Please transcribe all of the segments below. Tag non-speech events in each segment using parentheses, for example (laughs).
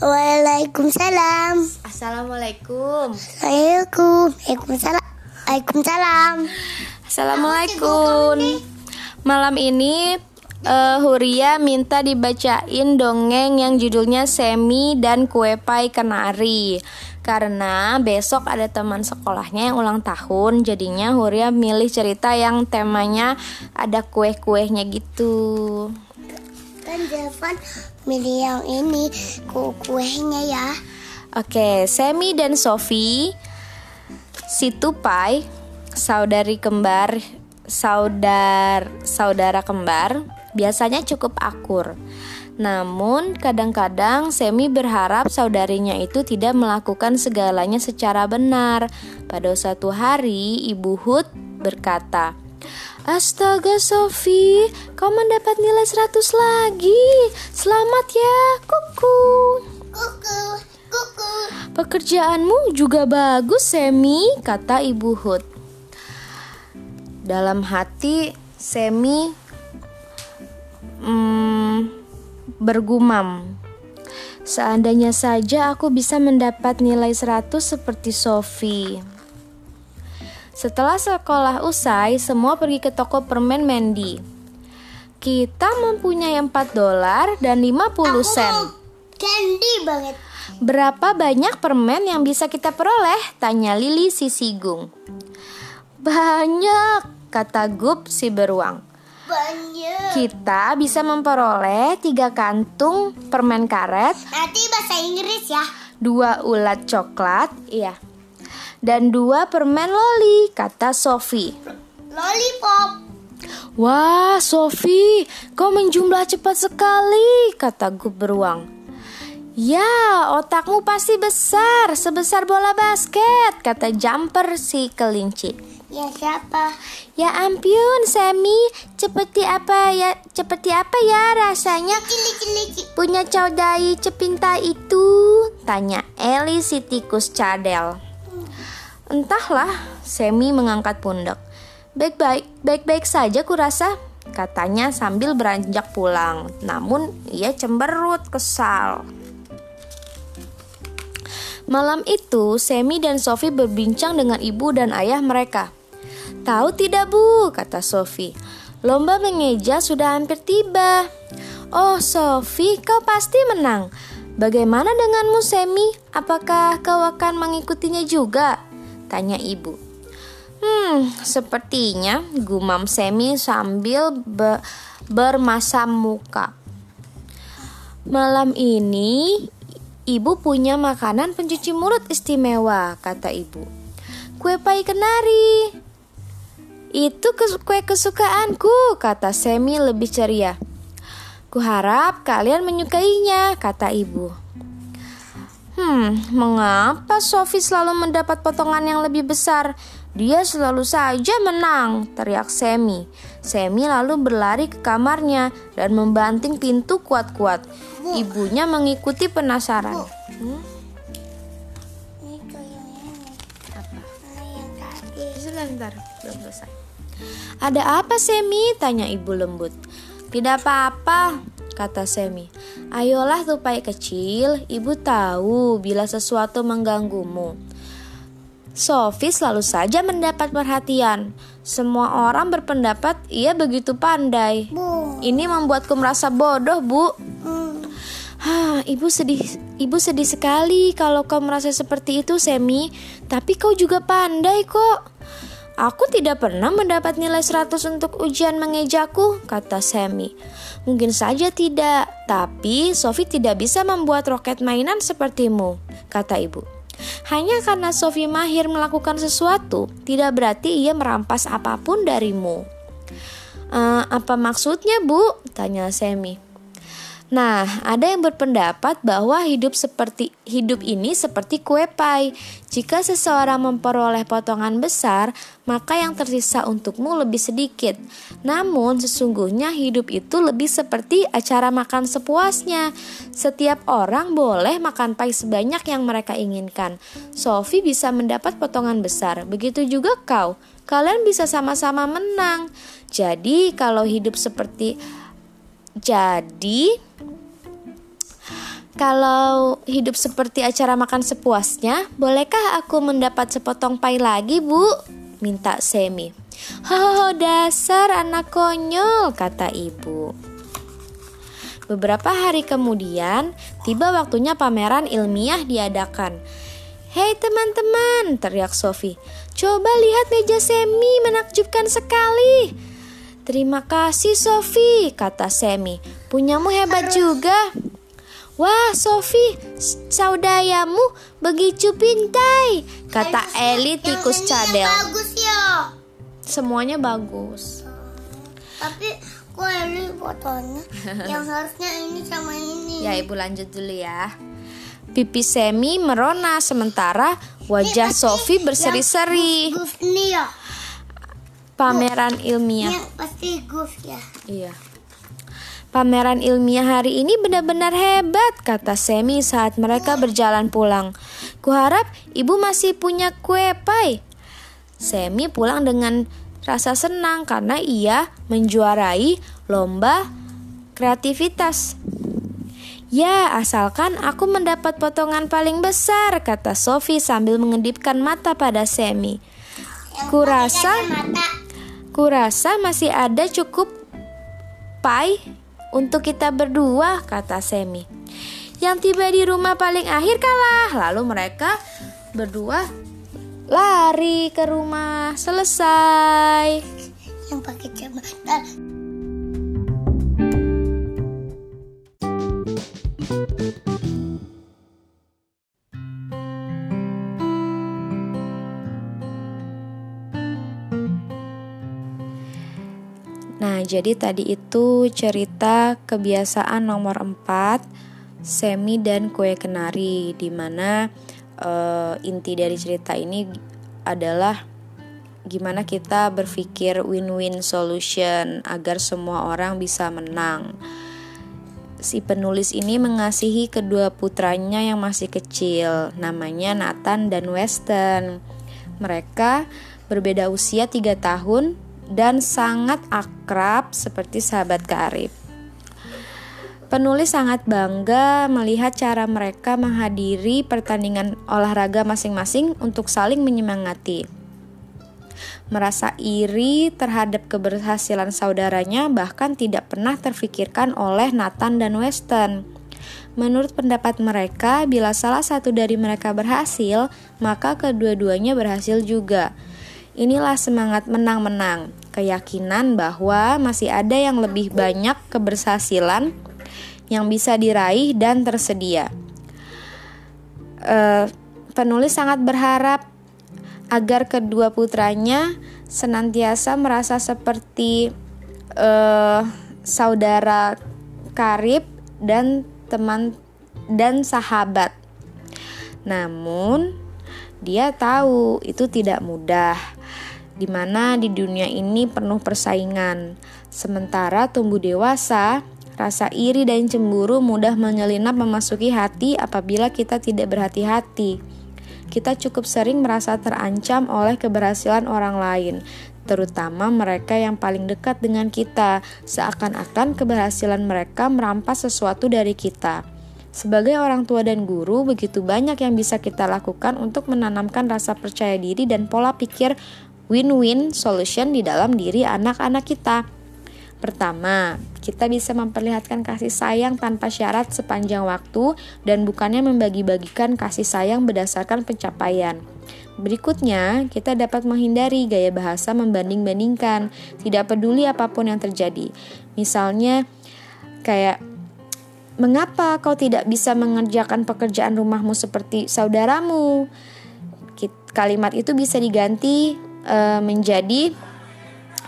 Waalaikumsalam. Assalamualaikum. Waalaikumsalam. Waalaikumsalam. Assalamualaikum. Malam ini uh, Huria minta dibacain dongeng yang judulnya Semi dan Kue Pai Kenari. Karena besok ada teman sekolahnya yang ulang tahun, jadinya Huria milih cerita yang temanya ada kue-kuehnya gitu. Kan Jevan milih yang ini ku kuehnya ya. Oke, Semi dan Sofi si Tupai, saudari kembar, saudar saudara kembar, biasanya cukup akur. Namun, kadang-kadang Semi berharap saudarinya itu tidak melakukan segalanya secara benar. Pada suatu hari, Ibu Hud berkata, Astaga Sofi, kau mendapat nilai 100 lagi. Selamat ya, kuku. Kuku, kuku. Pekerjaanmu juga bagus, Semi, kata Ibu Hud. Dalam hati, Semi hmm, bergumam. Seandainya saja aku bisa mendapat nilai 100 seperti Sofi. Setelah sekolah usai, semua pergi ke toko permen Mandy. Kita mempunyai 4 dolar dan 50 sen. Candy banget. Berapa banyak permen yang bisa kita peroleh? Tanya Lili si Sigung. Banyak, kata Gup si beruang. Banyak. Kita bisa memperoleh tiga kantung permen karet, Nanti bahasa Inggris ya. dua ulat coklat, iya, dan dua permen loli, kata Sofi. Lollipop. Wah, Sofi, kau menjumlah cepat sekali, kata Gup beruang. Ya, otakmu pasti besar, sebesar bola basket, kata Jumper si kelinci. Ya siapa? Ya ampun, Semi, seperti apa ya? Seperti apa ya rasanya cili cili. punya caudai cepinta itu? Tanya Eli si tikus cadel. Entahlah, Semi mengangkat pundak. Baik-baik, baik-baik saja kurasa, katanya sambil beranjak pulang. Namun ia cemberut kesal. Malam itu, Semi dan Sofi berbincang dengan ibu dan ayah mereka. Tahu tidak bu, kata Sofi. Lomba mengeja sudah hampir tiba. Oh Sofi, kau pasti menang. Bagaimana denganmu Semi? Apakah kau akan mengikutinya juga? Tanya ibu. Hmm, sepertinya gumam Semi sambil be bermasam muka. Malam ini ibu punya makanan pencuci mulut istimewa, kata ibu. Kue pai kenari. Itu kue kesukaanku, kata Semi lebih ceria. Kuharap kalian menyukainya, kata ibu. Hmm, mengapa Sofi selalu mendapat potongan yang lebih besar? Dia selalu saja menang, teriak Semi. Semi lalu berlari ke kamarnya dan membanting pintu kuat-kuat. Ibunya mengikuti penasaran. Hmm? Sebentar, belum selesai. Ada apa Semi? Tanya ibu lembut. Tidak apa-apa, kata Semi. Ayolah tupai kecil, ibu tahu bila sesuatu mengganggumu. Sofi selalu saja mendapat perhatian. Semua orang berpendapat ia begitu pandai. Bu. Ini membuatku merasa bodoh, Bu. Hmm. Hah, ibu sedih, ibu sedih sekali kalau kau merasa seperti itu, Semi. Tapi kau juga pandai kok. Aku tidak pernah mendapat nilai 100 untuk ujian mengejaku, kata Semi. Mungkin saja tidak, tapi Sofi tidak bisa membuat roket mainan sepertimu, kata ibu. Hanya karena Sofi mahir melakukan sesuatu, tidak berarti ia merampas apa pun darimu. "Eh, apa maksudnya, Bu? Tanya Semi. Nah, ada yang berpendapat bahwa hidup seperti hidup ini seperti kue pai. Jika seseorang memperoleh potongan besar, maka yang tersisa untukmu lebih sedikit. Namun, sesungguhnya hidup itu lebih seperti acara makan sepuasnya. Setiap orang boleh makan pai sebanyak yang mereka inginkan. Sofi bisa mendapat potongan besar, begitu juga kau. Kalian bisa sama-sama menang. Jadi, kalau hidup seperti jadi Kalau hidup seperti acara makan sepuasnya, bolehkah aku mendapat sepotong pai lagi, Bu? Minta Semi. Ho, dasar anak konyol, kata ibu. Beberapa hari kemudian, tiba waktunya pameran ilmiah diadakan. Hei teman-teman, teriak Sofi. Coba lihat meja Semi, menakjubkan sekali. Terima kasih Sofi, kata Semi. Punyamu hebat juga. Wah, Sofi, saudayamu begitu pintai, kata Eli tikus cadel. Bagus ya. Semuanya bagus. Tapi kok Eli fotonya (laughs) yang harusnya ini sama ini. Ya, Ibu lanjut dulu ya. Pipi Semi merona sementara wajah Sofi berseri-seri. Ini ya. Pameran ilmiah. Ini pasti guf ya. Iya. Pameran ilmiah hari ini benar-benar hebat, kata Semi saat mereka berjalan pulang. Kuharap ibu masih punya kue pai. Semi pulang dengan rasa senang karena ia menjuarai lomba kreativitas. Ya, asalkan aku mendapat potongan paling besar, kata Sofi sambil mengedipkan mata pada Semi. Kurasa, Mata. Kurasa masih ada cukup pai untuk kita berdua, kata Semi. Yang tiba di rumah paling akhir kalah. Lalu mereka berdua lari ke rumah. Selesai. Yang pakai jabatan. Jadi tadi itu cerita kebiasaan nomor 4 Semi dan kue kenari di mana eh, inti dari cerita ini adalah gimana kita berpikir win-win solution agar semua orang bisa menang. Si penulis ini mengasihi kedua putranya yang masih kecil, namanya Nathan dan Weston. Mereka berbeda usia 3 tahun dan sangat akrab seperti sahabat karib. Penulis sangat bangga melihat cara mereka menghadiri pertandingan olahraga masing-masing untuk saling menyemangati. Merasa iri terhadap keberhasilan saudaranya bahkan tidak pernah terfikirkan oleh Nathan dan Weston. Menurut pendapat mereka, bila salah satu dari mereka berhasil, maka kedua-duanya berhasil juga. Inilah semangat menang-menang, keyakinan bahwa masih ada yang lebih banyak keberhasilan yang bisa diraih dan tersedia. Eh, penulis sangat berharap agar kedua putranya senantiasa merasa seperti eh, saudara karib dan teman dan sahabat. Namun, dia tahu itu tidak mudah di mana di dunia ini penuh persaingan. Sementara tumbuh dewasa, rasa iri dan cemburu mudah menyelinap memasuki hati apabila kita tidak berhati-hati. Kita cukup sering merasa terancam oleh keberhasilan orang lain, terutama mereka yang paling dekat dengan kita, seakan-akan keberhasilan mereka merampas sesuatu dari kita. Sebagai orang tua dan guru, begitu banyak yang bisa kita lakukan untuk menanamkan rasa percaya diri dan pola pikir win-win solution di dalam diri anak-anak kita. Pertama, kita bisa memperlihatkan kasih sayang tanpa syarat sepanjang waktu dan bukannya membagi-bagikan kasih sayang berdasarkan pencapaian. Berikutnya, kita dapat menghindari gaya bahasa membanding-bandingkan, tidak peduli apa pun yang terjadi. Misalnya, kayak Mengapa kau tidak bisa mengerjakan pekerjaan rumahmu seperti saudaramu? Kalimat itu bisa diganti uh, menjadi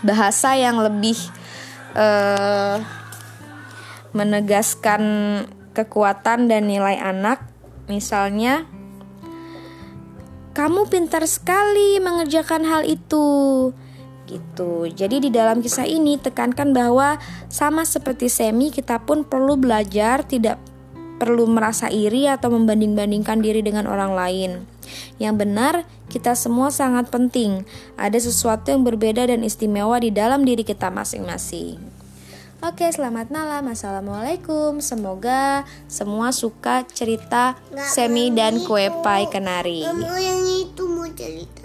bahasa yang lebih uh, menegaskan kekuatan dan nilai anak. Misalnya, kamu pintar sekali mengerjakan hal itu. Gitu. Jadi di dalam kisah ini tekankan bahwa sama seperti Semi kita pun perlu belajar tidak perlu merasa iri atau membanding-bandingkan diri dengan orang lain. Yang benar, kita semua sangat penting. Ada sesuatu yang berbeda dan istimewa di dalam diri kita masing-masing. Oke, selamat malam. Assalamualaikum. Semoga semua suka cerita Nggak Semi dan kue pie kenari. Mau yang itu mau cerita